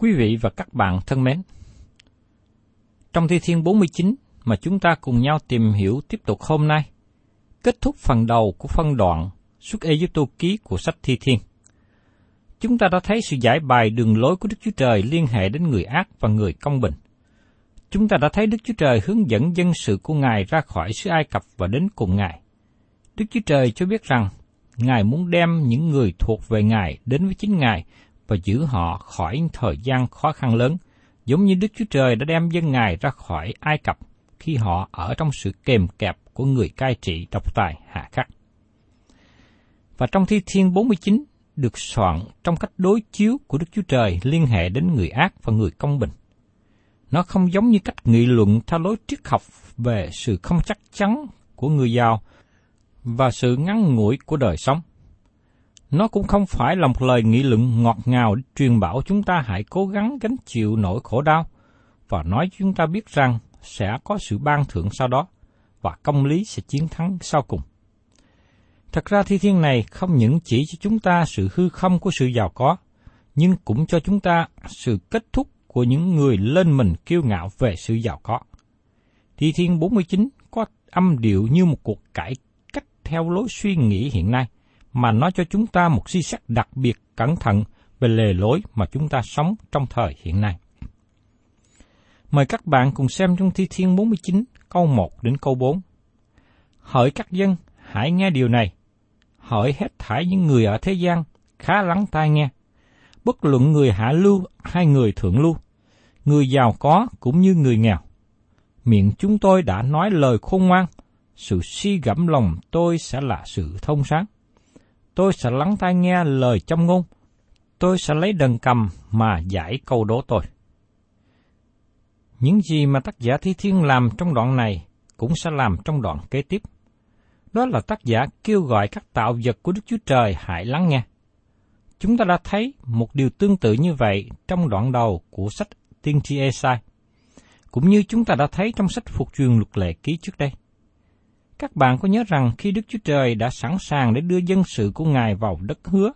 Quý vị và các bạn thân mến, trong Thi Thiên 49 mà chúng ta cùng nhau tìm hiểu tiếp tục hôm nay, kết thúc phần đầu của phân đoạn xuất Ê tô ký của sách Thi Thiên. Chúng ta đã thấy sự giải bài đường lối của Đức Chúa Trời liên hệ đến người ác và người công bình. Chúng ta đã thấy Đức Chúa Trời hướng dẫn dân sự của Ngài ra khỏi xứ Ai Cập và đến cùng Ngài. Đức Chúa Trời cho biết rằng Ngài muốn đem những người thuộc về Ngài đến với chính Ngài và giữ họ khỏi thời gian khó khăn lớn, giống như Đức Chúa Trời đã đem dân Ngài ra khỏi Ai Cập khi họ ở trong sự kèm kẹp của người cai trị độc tài hạ khắc. Và trong Thi Thiên 49 được soạn trong cách đối chiếu của Đức Chúa Trời liên hệ đến người ác và người công bình. Nó không giống như cách nghị luận theo lối triết học về sự không chắc chắn của người giàu và sự ngắn ngủi của đời sống. Nó cũng không phải là một lời nghị luận ngọt ngào truyền bảo chúng ta hãy cố gắng gánh chịu nỗi khổ đau và nói chúng ta biết rằng sẽ có sự ban thưởng sau đó và công lý sẽ chiến thắng sau cùng. Thật ra thi thiên này không những chỉ cho chúng ta sự hư không của sự giàu có, nhưng cũng cho chúng ta sự kết thúc của những người lên mình kiêu ngạo về sự giàu có. Thi thiên 49 có âm điệu như một cuộc cải cách theo lối suy nghĩ hiện nay, mà nó cho chúng ta một suy xét đặc biệt cẩn thận về lề lối mà chúng ta sống trong thời hiện nay. Mời các bạn cùng xem trong Thi Thiên 49 câu 1 đến câu 4. Hỡi các dân, hãy nghe điều này. Hỡi hết thải những người ở thế gian, khá lắng tai nghe. Bất luận người hạ lưu hay người thượng lưu, người giàu có cũng như người nghèo. Miệng chúng tôi đã nói lời khôn ngoan, sự suy gẫm lòng tôi sẽ là sự thông sáng. Tôi sẽ lắng tai nghe lời châm ngôn. Tôi sẽ lấy đần cầm mà giải câu đố tôi. Những gì mà tác giả Thi Thiên làm trong đoạn này cũng sẽ làm trong đoạn kế tiếp. Đó là tác giả kêu gọi các tạo vật của Đức Chúa Trời hãy lắng nghe. Chúng ta đã thấy một điều tương tự như vậy trong đoạn đầu của sách Tiên tri Esai, cũng như chúng ta đã thấy trong sách Phục truyền luật lệ ký trước đây. Các bạn có nhớ rằng khi Đức Chúa Trời đã sẵn sàng để đưa dân sự của Ngài vào đất hứa,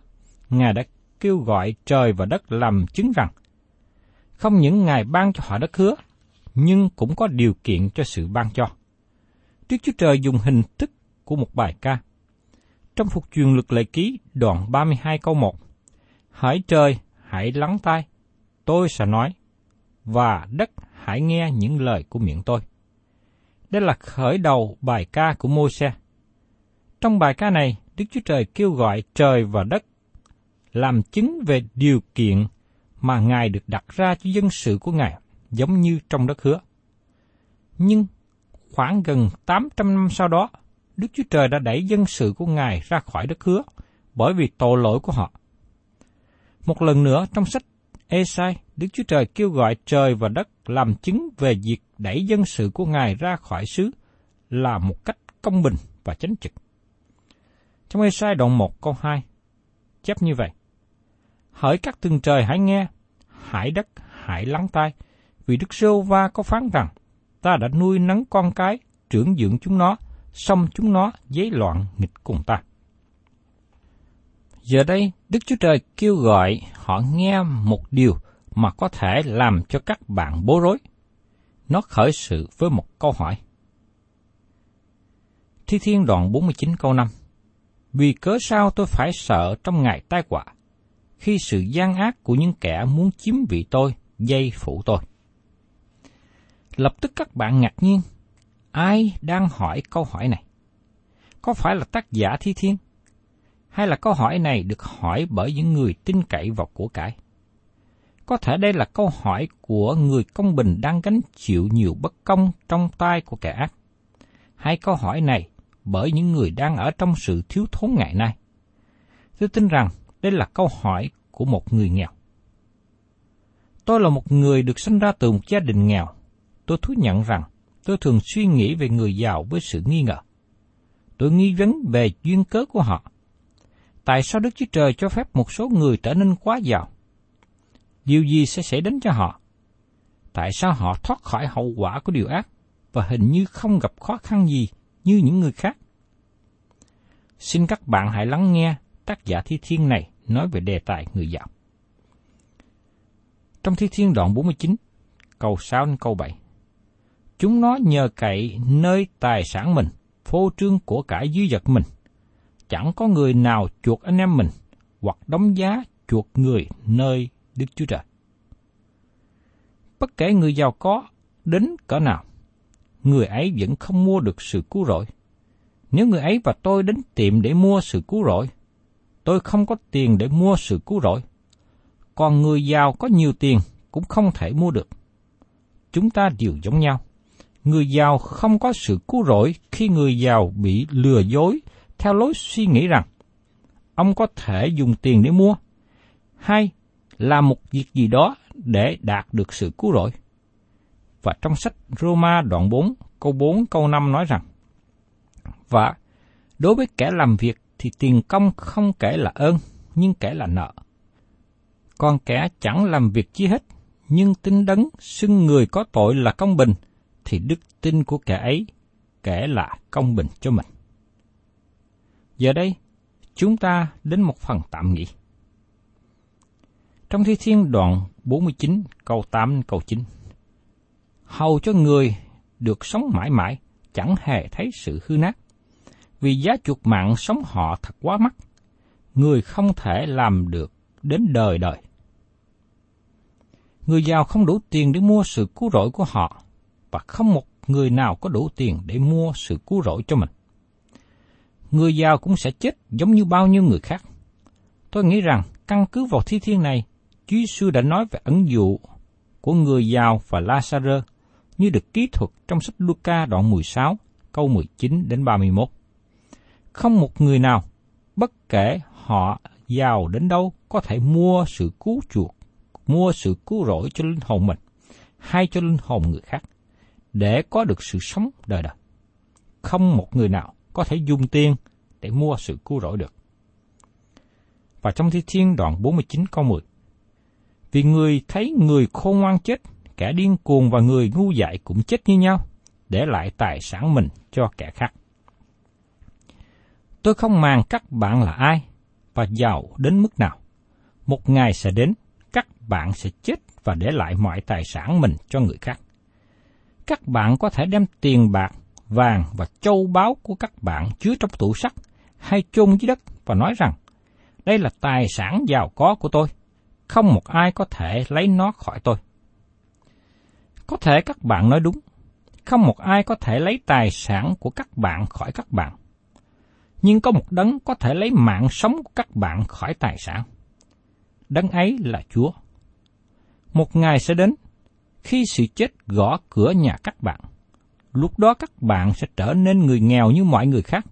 Ngài đã kêu gọi trời và đất làm chứng rằng, không những Ngài ban cho họ đất hứa, nhưng cũng có điều kiện cho sự ban cho. Đức Chúa Trời dùng hình thức của một bài ca. Trong phục truyền luật lệ ký đoạn 32 câu 1, Hỡi trời, hãy lắng tai, tôi sẽ nói. và đất hãy nghe những lời của miệng tôi. Đây là khởi đầu bài ca của Môi-se. Trong bài ca này, Đức Chúa Trời kêu gọi trời và đất làm chứng về điều kiện mà Ngài được đặt ra cho dân sự của Ngài, giống như trong đất hứa. Nhưng khoảng gần 800 năm sau đó, Đức Chúa Trời đã đẩy dân sự của Ngài ra khỏi đất hứa bởi vì tội lỗi của họ. Một lần nữa trong sách Esai, Đức Chúa Trời kêu gọi trời và đất làm chứng về việc đẩy dân sự của Ngài ra khỏi xứ là một cách công bình và chánh trực. Trong Esai đoạn 1 câu 2, chép như vậy. Hỡi các tầng trời hãy nghe, hãy đất hãy lắng tai, vì Đức Sô Va có phán rằng, ta đã nuôi nấng con cái, trưởng dưỡng chúng nó, xong chúng nó giấy loạn nghịch cùng ta. Giờ đây, Đức Chúa Trời kêu gọi họ nghe một điều mà có thể làm cho các bạn bối rối. Nó khởi sự với một câu hỏi. Thi Thiên đoạn 49 câu 5 Vì cớ sao tôi phải sợ trong ngày tai họa, khi sự gian ác của những kẻ muốn chiếm vị tôi, dây phủ tôi. Lập tức các bạn ngạc nhiên, ai đang hỏi câu hỏi này? Có phải là tác giả Thi Thiên? Hay là câu hỏi này được hỏi bởi những người tin cậy vào của cải? Có thể đây là câu hỏi của người công bình đang gánh chịu nhiều bất công trong tay của kẻ ác. Hay câu hỏi này bởi những người đang ở trong sự thiếu thốn ngày nay. Tôi tin rằng đây là câu hỏi của một người nghèo. Tôi là một người được sinh ra từ một gia đình nghèo. Tôi thú nhận rằng tôi thường suy nghĩ về người giàu với sự nghi ngờ. Tôi nghi vấn về duyên cớ của họ. Tại sao Đức Chúa Trời cho phép một số người trở nên quá giàu? Điều gì sẽ xảy đến cho họ? Tại sao họ thoát khỏi hậu quả của điều ác và hình như không gặp khó khăn gì như những người khác? Xin các bạn hãy lắng nghe tác giả thi thiên này nói về đề tài người giàu. Trong thi thiên đoạn 49, câu 6 đến câu 7. Chúng nó nhờ cậy nơi tài sản mình, phô trương của cải dư vật mình. Chẳng có người nào chuộc anh em mình, hoặc đóng giá chuộc người nơi Đức Chúa Trời. Bất kể người giàu có đến cỡ nào, người ấy vẫn không mua được sự cứu rỗi. Nếu người ấy và tôi đến tiệm để mua sự cứu rỗi, tôi không có tiền để mua sự cứu rỗi. Còn người giàu có nhiều tiền cũng không thể mua được. Chúng ta đều giống nhau. Người giàu không có sự cứu rỗi khi người giàu bị lừa dối theo lối suy nghĩ rằng ông có thể dùng tiền để mua, hay làm một việc gì đó để đạt được sự cứu rỗi. Và trong sách Roma đoạn 4, câu 4, câu 5 nói rằng, Và đối với kẻ làm việc thì tiền công không kể là ơn, nhưng kể là nợ. Còn kẻ chẳng làm việc chi hết, nhưng tính đấng xưng người có tội là công bình, thì đức tin của kẻ ấy kể là công bình cho mình. Giờ đây, chúng ta đến một phần tạm nghỉ. Trong Thi Thiên đoạn 49 câu 8 câu 9 Hầu cho người được sống mãi mãi, chẳng hề thấy sự hư nát. Vì giá chuột mạng sống họ thật quá mắc, người không thể làm được đến đời đời. Người giàu không đủ tiền để mua sự cứu rỗi của họ, và không một người nào có đủ tiền để mua sự cứu rỗi cho mình. Người giàu cũng sẽ chết giống như bao nhiêu người khác. Tôi nghĩ rằng căn cứ vào thi thiên này, Chúa Giêsu đã nói về ẩn dụ của người giàu và Lazarus như được ký thuật trong sách Luca đoạn 16, câu 19 đến 31. Không một người nào, bất kể họ giàu đến đâu, có thể mua sự cứu chuộc, mua sự cứu rỗi cho linh hồn mình, hay cho linh hồn người khác, để có được sự sống đời đời. Không một người nào có thể dùng tiền để mua sự cứu rỗi được. Và trong Thi Thiên đoạn 49 câu 10, vì người thấy người khôn ngoan chết, kẻ điên cuồng và người ngu dại cũng chết như nhau, để lại tài sản mình cho kẻ khác. Tôi không màng các bạn là ai và giàu đến mức nào. Một ngày sẽ đến, các bạn sẽ chết và để lại mọi tài sản mình cho người khác. Các bạn có thể đem tiền bạc, vàng và châu báu của các bạn chứa trong tủ sắt hay chôn dưới đất và nói rằng, đây là tài sản giàu có của tôi không một ai có thể lấy nó khỏi tôi. Có thể các bạn nói đúng, không một ai có thể lấy tài sản của các bạn khỏi các bạn. Nhưng có một đấng có thể lấy mạng sống của các bạn khỏi tài sản. Đấng ấy là Chúa. Một ngày sẽ đến, khi sự chết gõ cửa nhà các bạn. Lúc đó các bạn sẽ trở nên người nghèo như mọi người khác.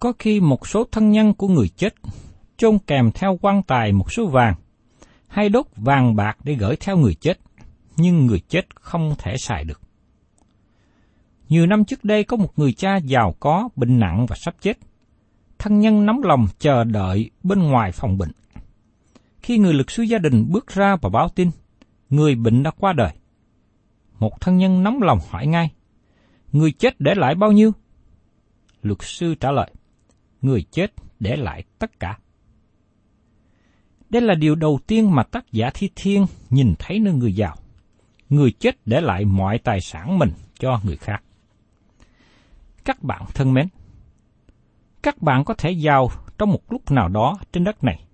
Có khi một số thân nhân của người chết chôn kèm theo quan tài một số vàng, hay đốt vàng bạc để gửi theo người chết, nhưng người chết không thể xài được. Nhiều năm trước đây có một người cha giàu có, bệnh nặng và sắp chết. Thân nhân nóng lòng chờ đợi bên ngoài phòng bệnh. Khi người lực sư gia đình bước ra và báo tin, người bệnh đã qua đời. Một thân nhân nóng lòng hỏi ngay, người chết để lại bao nhiêu? Luật sư trả lời, người chết để lại tất cả. Đây là điều đầu tiên mà tác giả Thi Thiên nhìn thấy nơi người giàu. Người chết để lại mọi tài sản mình cho người khác. Các bạn thân mến, các bạn có thể giàu trong một lúc nào đó trên đất này,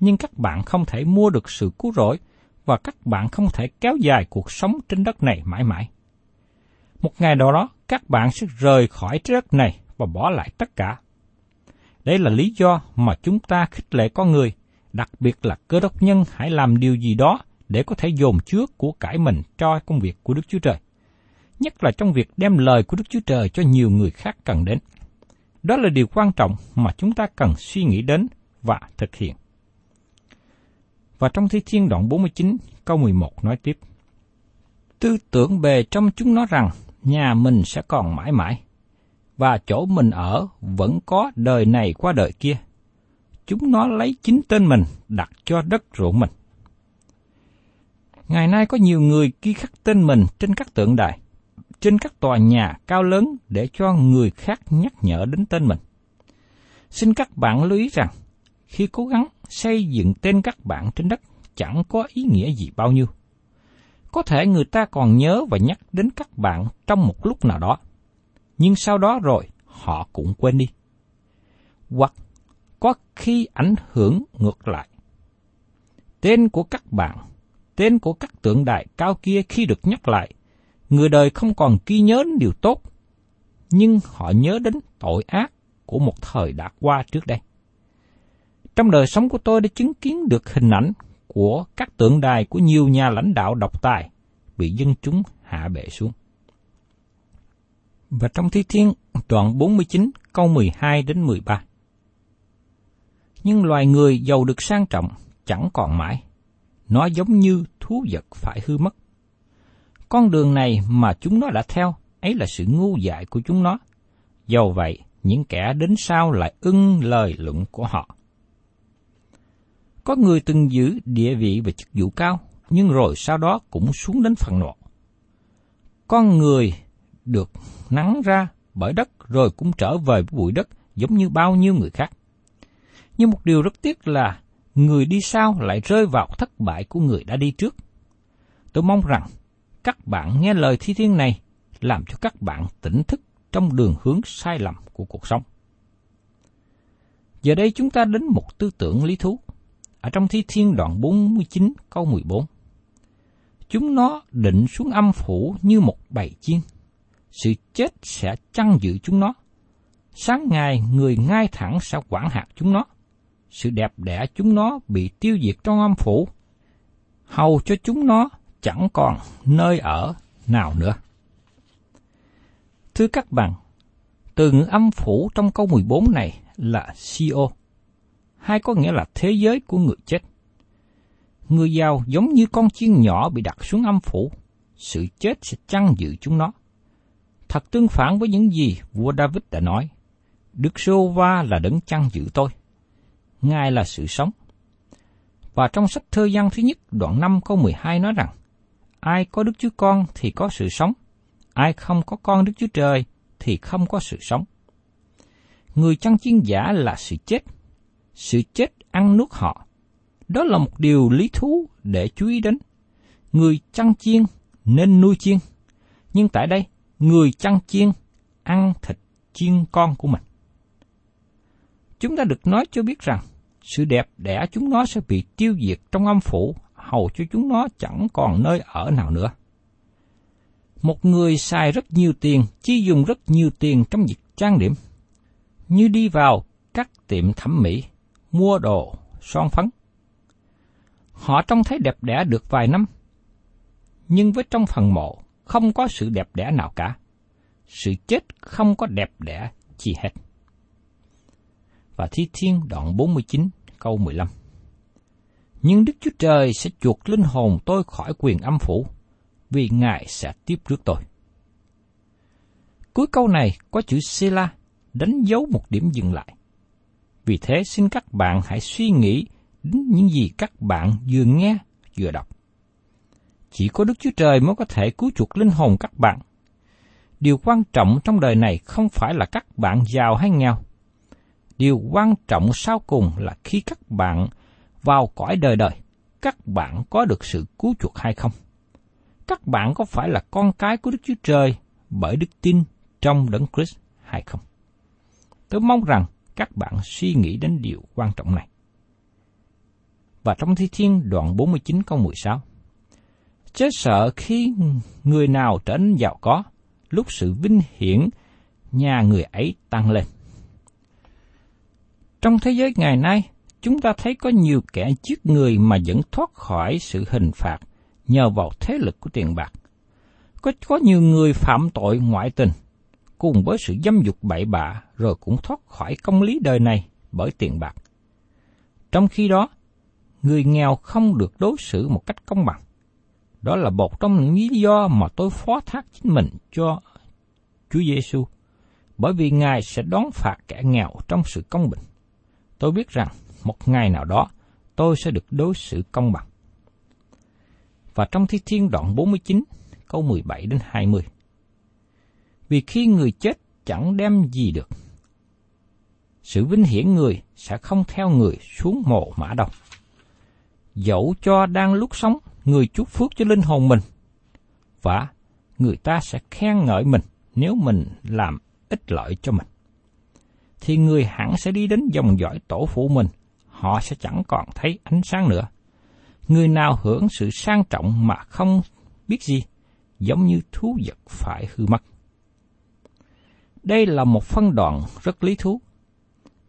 nhưng các bạn không thể mua được sự cứu rỗi và các bạn không thể kéo dài cuộc sống trên đất này mãi mãi. Một ngày nào đó, các bạn sẽ rời khỏi trái đất này và bỏ lại tất cả. Đây là lý do mà chúng ta khích lệ con người, đặc biệt là cơ đốc nhân hãy làm điều gì đó để có thể dồn chứa của cải mình cho công việc của Đức Chúa Trời. Nhất là trong việc đem lời của Đức Chúa Trời cho nhiều người khác cần đến. Đó là điều quan trọng mà chúng ta cần suy nghĩ đến và thực hiện. Và trong Thi Thiên đoạn 49 câu 11 nói tiếp. Tư tưởng bề trong chúng nó rằng nhà mình sẽ còn mãi mãi, và chỗ mình ở vẫn có đời này qua đời kia. Chúng nó lấy chính tên mình đặt cho đất ruộng mình. Ngày nay có nhiều người ghi khắc tên mình trên các tượng đài, trên các tòa nhà cao lớn để cho người khác nhắc nhở đến tên mình. Xin các bạn lưu ý rằng, khi cố gắng xây dựng tên các bạn trên đất chẳng có ý nghĩa gì bao nhiêu. Có thể người ta còn nhớ và nhắc đến các bạn trong một lúc nào đó, nhưng sau đó rồi họ cũng quên đi. Hoặc có khi ảnh hưởng ngược lại. Tên của các bạn, tên của các tượng đài cao kia khi được nhắc lại, người đời không còn ghi nhớ đến điều tốt, nhưng họ nhớ đến tội ác của một thời đã qua trước đây. Trong đời sống của tôi đã chứng kiến được hình ảnh của các tượng đài của nhiều nhà lãnh đạo độc tài bị dân chúng hạ bệ xuống. Và trong Thi Thiên đoạn 49 câu 12 đến 13. Nhưng loài người giàu được sang trọng chẳng còn mãi. Nó giống như thú vật phải hư mất. Con đường này mà chúng nó đã theo, ấy là sự ngu dại của chúng nó. Dầu vậy, những kẻ đến sau lại ưng lời luận của họ. Có người từng giữ địa vị và chức vụ cao, nhưng rồi sau đó cũng xuống đến phần nộ. Con người được nắng ra bởi đất rồi cũng trở về với bụi đất giống như bao nhiêu người khác. Nhưng một điều rất tiếc là người đi sau lại rơi vào thất bại của người đã đi trước. Tôi mong rằng các bạn nghe lời thi thiên này làm cho các bạn tỉnh thức trong đường hướng sai lầm của cuộc sống. Giờ đây chúng ta đến một tư tưởng lý thú ở trong Thi Thiên đoạn 49 câu 14. Chúng nó định xuống âm phủ như một bầy chiên. Sự chết sẽ chăn giữ chúng nó. Sáng ngày người ngay thẳng sẽ quản hạt chúng nó. Sự đẹp đẽ chúng nó bị tiêu diệt trong âm phủ. Hầu cho chúng nó chẳng còn nơi ở nào nữa. Thưa các bạn, từ ngữ âm phủ trong câu 14 này là Sio hay có nghĩa là thế giới của người chết. Người giàu giống như con chiên nhỏ bị đặt xuống âm phủ, sự chết sẽ chăn giữ chúng nó. Thật tương phản với những gì vua David đã nói. Đức Sô Va là đấng chăn giữ tôi. Ngài là sự sống. Và trong sách thơ văn thứ nhất đoạn 5 câu 12 nói rằng, Ai có Đức Chúa Con thì có sự sống, ai không có con Đức Chúa Trời thì không có sự sống. Người chăn chiên giả là sự chết, sự chết ăn nuốt họ. Đó là một điều lý thú để chú ý đến. Người chăn chiên nên nuôi chiên, nhưng tại đây, người chăn chiên ăn thịt chiên con của mình. Chúng ta được nói cho biết rằng, sự đẹp đẽ chúng nó sẽ bị tiêu diệt trong âm phủ, hầu cho chúng nó chẳng còn nơi ở nào nữa. Một người xài rất nhiều tiền, chi dùng rất nhiều tiền trong việc trang điểm, như đi vào các tiệm thẩm mỹ, mua đồ, son phấn. Họ trông thấy đẹp đẽ được vài năm, nhưng với trong phần mộ không có sự đẹp đẽ nào cả. Sự chết không có đẹp đẽ chi hết. Và Thi Thiên đoạn 49 câu 15 Nhưng Đức Chúa Trời sẽ chuộc linh hồn tôi khỏi quyền âm phủ, vì Ngài sẽ tiếp rước tôi. Cuối câu này có chữ Sela đánh dấu một điểm dừng lại. Vì thế xin các bạn hãy suy nghĩ đến những gì các bạn vừa nghe, vừa đọc. Chỉ có Đức Chúa Trời mới có thể cứu chuộc linh hồn các bạn. Điều quan trọng trong đời này không phải là các bạn giàu hay nghèo. Điều quan trọng sau cùng là khi các bạn vào cõi đời đời, các bạn có được sự cứu chuộc hay không? Các bạn có phải là con cái của Đức Chúa Trời bởi đức tin trong Đấng Christ hay không? Tôi mong rằng các bạn suy nghĩ đến điều quan trọng này. Và trong Thi Thiên đoạn 49 câu 16 Chớ sợ khi người nào trở nên giàu có, lúc sự vinh hiển nhà người ấy tăng lên. Trong thế giới ngày nay, chúng ta thấy có nhiều kẻ giết người mà vẫn thoát khỏi sự hình phạt nhờ vào thế lực của tiền bạc. Có, có nhiều người phạm tội ngoại tình, cùng với sự dâm dục bậy bạ rồi cũng thoát khỏi công lý đời này bởi tiền bạc. Trong khi đó, người nghèo không được đối xử một cách công bằng. Đó là một trong những lý do mà tôi phó thác chính mình cho Chúa Giêsu, bởi vì Ngài sẽ đón phạt kẻ nghèo trong sự công bình. Tôi biết rằng một ngày nào đó tôi sẽ được đối xử công bằng. Và trong Thi Thiên đoạn 49, câu 17 đến 20. Vì khi người chết chẳng đem gì được, sự vinh hiển người sẽ không theo người xuống mồ mã đâu. Dẫu cho đang lúc sống, người chúc phước cho linh hồn mình, và người ta sẽ khen ngợi mình nếu mình làm ích lợi cho mình. Thì người hẳn sẽ đi đến dòng dõi tổ phụ mình, họ sẽ chẳng còn thấy ánh sáng nữa. Người nào hưởng sự sang trọng mà không biết gì, giống như thú vật phải hư mất. Đây là một phân đoạn rất lý thú.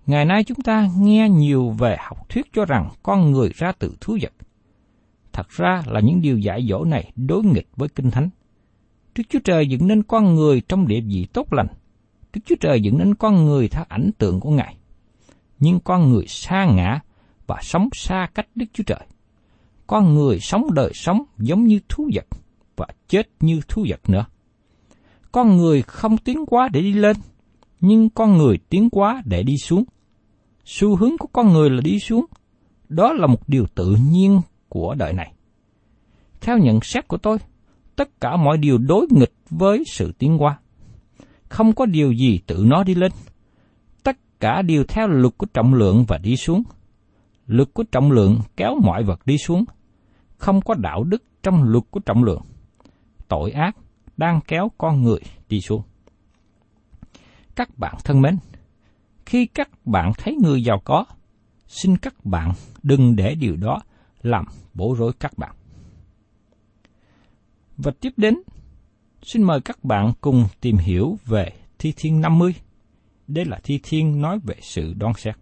Ngày nay chúng ta nghe nhiều về học thuyết cho rằng con người ra từ thú vật. Thật ra là những điều dạy dỗ này đối nghịch với Kinh Thánh. Đức Chúa Trời dựng nên con người trong địa vị tốt lành. Đức Chúa Trời dựng nên con người theo ảnh tượng của Ngài. Nhưng con người xa ngã và sống xa cách Đức Chúa Trời. Con người sống đời sống giống như thú vật và chết như thú vật nữa. Con người không tiến quá để đi lên, nhưng con người tiến quá để đi xuống. Xu hướng của con người là đi xuống. Đó là một điều tự nhiên của đời này. Theo nhận xét của tôi, tất cả mọi điều đối nghịch với sự tiến hóa. Không có điều gì tự nó đi lên. Tất cả đều theo luật của trọng lượng và đi xuống. Luật của trọng lượng kéo mọi vật đi xuống. Không có đạo đức trong luật của trọng lượng. Tội ác đang kéo con người đi xuống. Các bạn thân mến, khi các bạn thấy người giàu có, xin các bạn đừng để điều đó làm bối rối các bạn. Và tiếp đến, xin mời các bạn cùng tìm hiểu về Thi Thiên 50. Đây là Thi Thiên nói về sự đoán xét.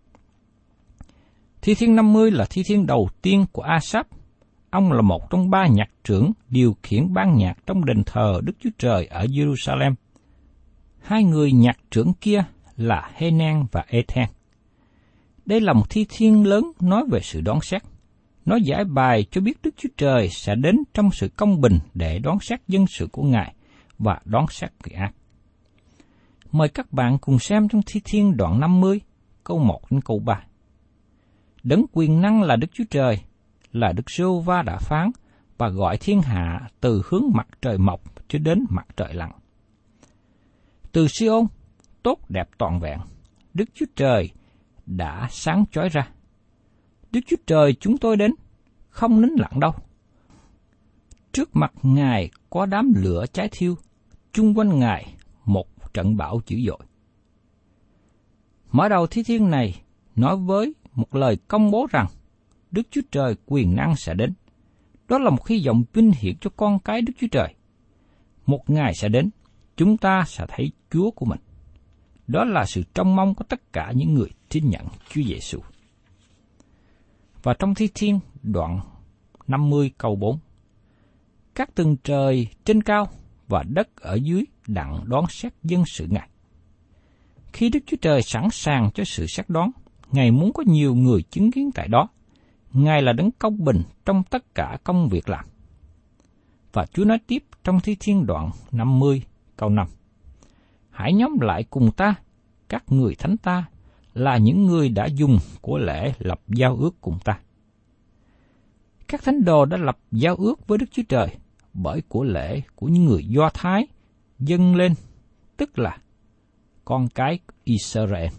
Thi Thiên 50 là Thi Thiên đầu tiên của Asap. Ông là một trong ba nhạc trưởng điều khiển ban nhạc trong đền thờ Đức Chúa Trời ở Jerusalem. Hai người nhạc trưởng kia là Henan và Ethan. Đây là một thi thiên lớn nói về sự đoán xét. Nó giải bài cho biết Đức Chúa Trời sẽ đến trong sự công bình để đoán xét dân sự của Ngài và đoán xét người ác. Mời các bạn cùng xem trong Thi Thiên đoạn 50, câu 1 đến câu 3. Đấng quyền năng là Đức Chúa Trời, là Đức Sô Va đã phán và gọi thiên hạ từ hướng mặt trời mọc cho đến mặt trời lặn. Từ Siôn, tốt đẹp toàn vẹn, Đức Chúa Trời đã sáng chói ra. Đức Chúa Trời chúng tôi đến, không nín lặng đâu. Trước mặt Ngài có đám lửa cháy thiêu, chung quanh Ngài một trận bão dữ dội. Mở đầu thi thiên này nói với một lời công bố rằng Đức Chúa Trời quyền năng sẽ đến. Đó là một hy vọng vinh hiển cho con cái Đức Chúa Trời. một ngày sẽ đến, chúng ta sẽ thấy Chúa của mình. Đó là sự trông mong của tất cả những người tin nhận Chúa Giêsu. Và trong Thi Thiên đoạn 50 câu 4 Các tầng trời trên cao và đất ở dưới đặng đón xét dân sự Ngài. Khi Đức Chúa Trời sẵn sàng cho sự xét đoán, Ngài muốn có nhiều người chứng kiến tại đó. Ngài là đấng công bình trong tất cả công việc làm. Và Chúa nói tiếp trong Thi Thiên đoạn 50 câu 5. Hãy nhóm lại cùng ta, các người thánh ta, là những người đã dùng của lễ lập giao ước cùng ta. Các thánh đồ đã lập giao ước với Đức Chúa Trời bởi của lễ của những người Do Thái dâng lên, tức là con cái Israel.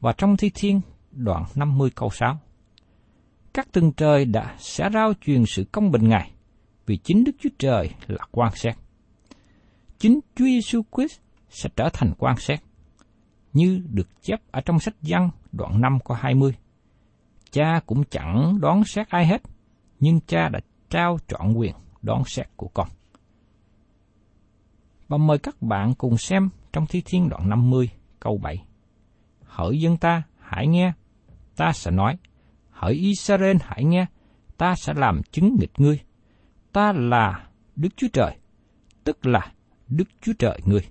Và trong Thi Thiên đoạn 50 câu 6, các tầng trời đã sẽ rao truyền sự công bình Ngài, vì chính Đức Chúa Trời là quan xét. Chính Chúa Giêsu Christ sẽ trở thành quan xét, như được chép ở trong sách Giăng đoạn 5 câu 20. Cha cũng chẳng đoán xét ai hết, nhưng cha đã trao trọn quyền đón xét của con. Và mời các bạn cùng xem trong Thi Thiên đoạn 50 câu 7. Hỡi dân ta, hãy nghe, ta sẽ nói. Hỡi Israel, hãy nghe, ta sẽ làm chứng nghịch ngươi. Ta là Đức Chúa Trời, tức là Đức Chúa Trời ngươi.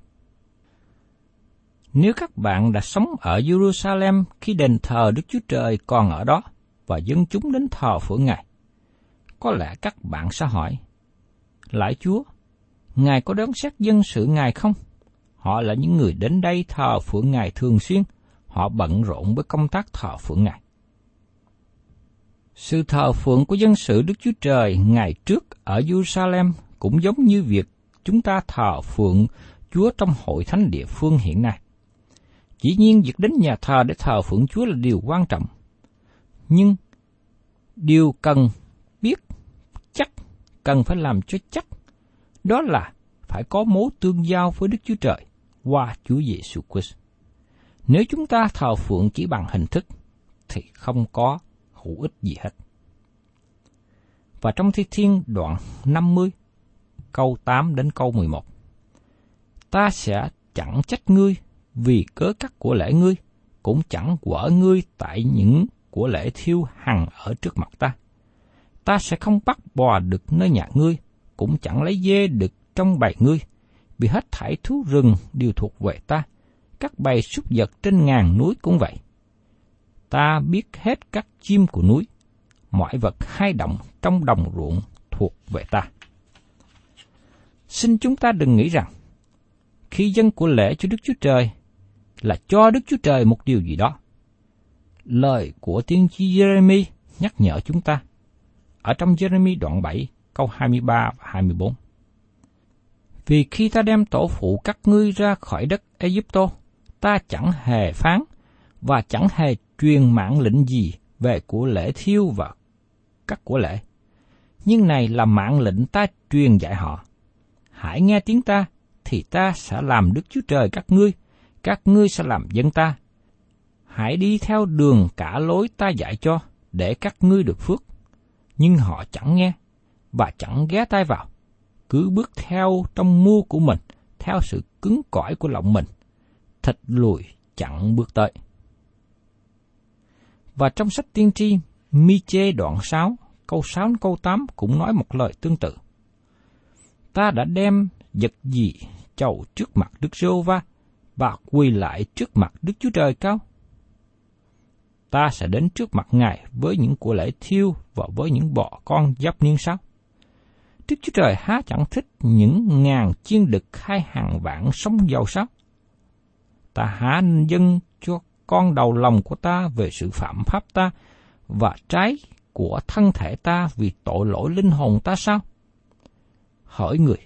Nếu các bạn đã sống ở Jerusalem khi đền thờ Đức Chúa Trời còn ở đó và dân chúng đến thờ phượng Ngài, có lẽ các bạn sẽ hỏi, Lại Chúa, Ngài có đón xét dân sự Ngài không? Họ là những người đến đây thờ phượng Ngài thường xuyên, họ bận rộn với công tác thờ phượng Ngài. Sự thờ phượng của dân sự Đức Chúa Trời ngày trước ở Jerusalem cũng giống như việc chúng ta thờ phượng Chúa trong hội thánh địa phương hiện nay. Chỉ nhiên việc đến nhà thờ để thờ phượng Chúa là điều quan trọng. Nhưng điều cần cần phải làm cho chắc, đó là phải có mối tương giao với Đức Chúa Trời qua Chúa Giêsu Christ. Nếu chúng ta thờ phượng chỉ bằng hình thức, thì không có hữu ích gì hết. Và trong Thi Thiên đoạn 50, câu 8 đến câu 11. Ta sẽ chẳng trách ngươi vì cớ cắt của lễ ngươi, cũng chẳng quở ngươi tại những của lễ thiêu hằng ở trước mặt ta. Ta sẽ không bắt bò được nơi nhà ngươi, cũng chẳng lấy dê được trong bầy ngươi, vì hết thảy thú rừng đều thuộc về ta, các bầy súc vật trên ngàn núi cũng vậy. Ta biết hết các chim của núi, mọi vật hai động trong đồng ruộng thuộc về ta. Xin chúng ta đừng nghĩ rằng, khi dân của lễ cho Đức Chúa Trời là cho Đức Chúa Trời một điều gì đó. Lời của tiên tri Jeremy nhắc nhở chúng ta ở trong Jeremy đoạn 7 câu 23 và 24. Vì khi ta đem tổ phụ các ngươi ra khỏi đất Egypto, ta chẳng hề phán và chẳng hề truyền mạng lệnh gì về của lễ thiêu và các của lễ. Nhưng này là mạng lệnh ta truyền dạy họ. Hãy nghe tiếng ta, thì ta sẽ làm Đức Chúa Trời các ngươi, các ngươi sẽ làm dân ta. Hãy đi theo đường cả lối ta dạy cho, để các ngươi được phước. Nhưng họ chẳng nghe, và chẳng ghé tai vào, cứ bước theo trong mua của mình, theo sự cứng cỏi của lòng mình, thịt lùi chẳng bước tới. Và trong sách tiên tri Mi-chê đoạn 6, câu 6 câu 8 cũng nói một lời tương tự. Ta đã đem vật gì chầu trước mặt Đức giê va và quỳ lại trước mặt Đức Chúa Trời cao. Ta sẽ đến trước mặt Ngài với những của lễ thiêu và với những bọ con dấp niên sao? Đức Chúa Trời há chẳng thích những ngàn chiên đực hai hàng vạn sống giàu sao? Ta há dân cho con đầu lòng của ta về sự phạm pháp ta và trái của thân thể ta vì tội lỗi linh hồn ta sao? Hỏi người,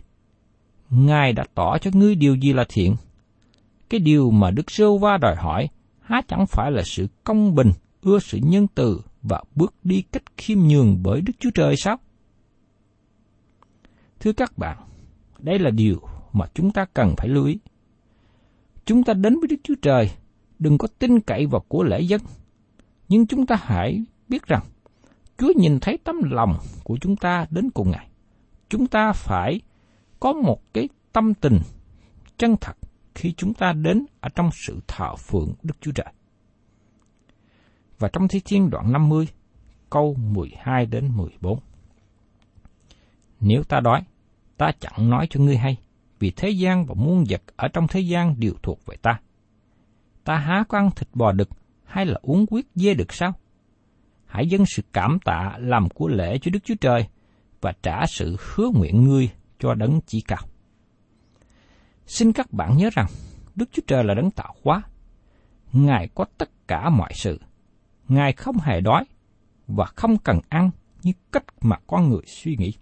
Ngài đã tỏ cho ngươi điều gì là thiện? Cái điều mà Đức Sêu Va đòi hỏi há chẳng phải là sự công bình, ưa sự nhân từ và bước đi cách khiêm nhường bởi Đức Chúa Trời sao? Thưa các bạn, đây là điều mà chúng ta cần phải lưu ý. Chúng ta đến với Đức Chúa Trời, đừng có tin cậy vào của lễ dân, nhưng chúng ta hãy biết rằng Chúa nhìn thấy tấm lòng của chúng ta đến cùng Ngài. Chúng ta phải có một cái tâm tình chân thật khi chúng ta đến ở trong sự thờ phượng Đức Chúa Trời. Và trong Thi Thiên đoạn 50, câu 12 đến 14. Nếu ta đói, ta chẳng nói cho ngươi hay, vì thế gian và muôn vật ở trong thế gian đều thuộc về ta. Ta há có ăn thịt bò đực hay là uống huyết dê đực sao? Hãy dâng sự cảm tạ làm của lễ cho Đức Chúa Trời và trả sự hứa nguyện ngươi cho đấng chỉ cao. Xin các bạn nhớ rằng, Đức Chúa Trời là đấng tạo hóa. Ngài có tất cả mọi sự. Ngài không hề đói và không cần ăn như cách mà con người suy nghĩ.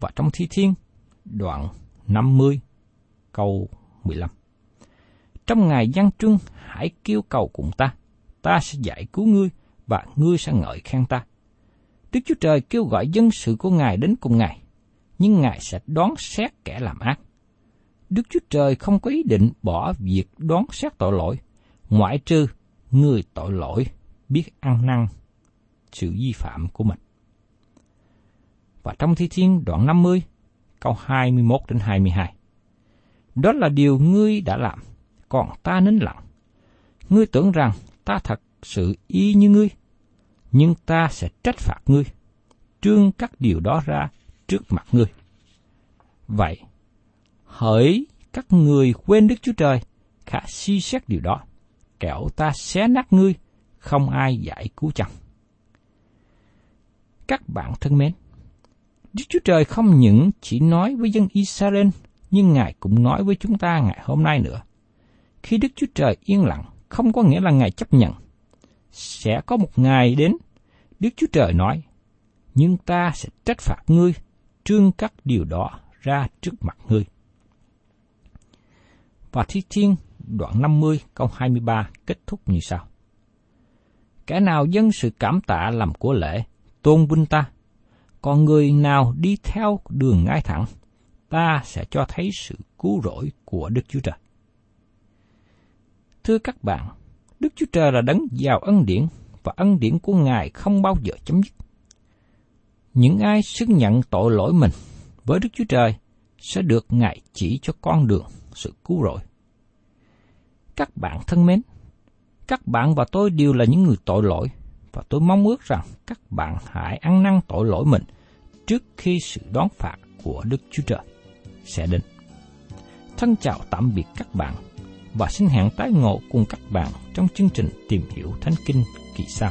Và trong Thi Thiên, đoạn 50, câu 15. Trong ngày gian trưng, hãy kêu cầu cùng ta, ta sẽ giải cứu ngươi và ngươi sẽ ngợi khen ta. Đức Chúa Trời kêu gọi dân sự của Ngài đến cùng Ngài, nhưng Ngài sẽ đoán xét kẻ làm ác. Đức Chúa Trời không có ý định bỏ việc đoán xét tội lỗi, ngoại trừ người tội lỗi biết ăn năn sự vi phạm của mình. Và trong Thi Thiên đoạn 50, câu 21 đến 22. Đó là điều ngươi đã làm, còn ta nín lặng. Ngươi tưởng rằng ta thật sự y như ngươi, nhưng ta sẽ trách phạt ngươi, trương các điều đó ra trước mặt ngươi. Vậy, hỡi các người quên Đức Chúa Trời, khả suy xét điều đó, kẻo ta xé nát ngươi, không ai giải cứu chăng. Các bạn thân mến, Đức Chúa Trời không những chỉ nói với dân Israel, nhưng Ngài cũng nói với chúng ta ngày hôm nay nữa. Khi Đức Chúa Trời yên lặng, không có nghĩa là Ngài chấp nhận. Sẽ có một ngày đến, Đức Chúa Trời nói, nhưng ta sẽ trách phạt ngươi, trương các điều đó ra trước mặt ngươi. Và Thi Thiên đoạn 50 câu 23 kết thúc như sau. Kẻ nào dân sự cảm tạ làm của lễ, tôn vinh ta, còn người nào đi theo đường ngay thẳng, ta sẽ cho thấy sự cứu rỗi của Đức Chúa Trời. Thưa các bạn, Đức Chúa Trời là đấng giàu ân điển và ân điển của Ngài không bao giờ chấm dứt. Những ai xưng nhận tội lỗi mình với Đức Chúa Trời sẽ được Ngài chỉ cho con đường sự cứu rỗi. Các bạn thân mến, các bạn và tôi đều là những người tội lỗi và tôi mong ước rằng các bạn hãy ăn năn tội lỗi mình trước khi sự đón phạt của Đức Chúa Trời sẽ đến. Thân chào tạm biệt các bạn và xin hẹn tái ngộ cùng các bạn trong chương trình tìm hiểu Thánh Kinh kỳ sau.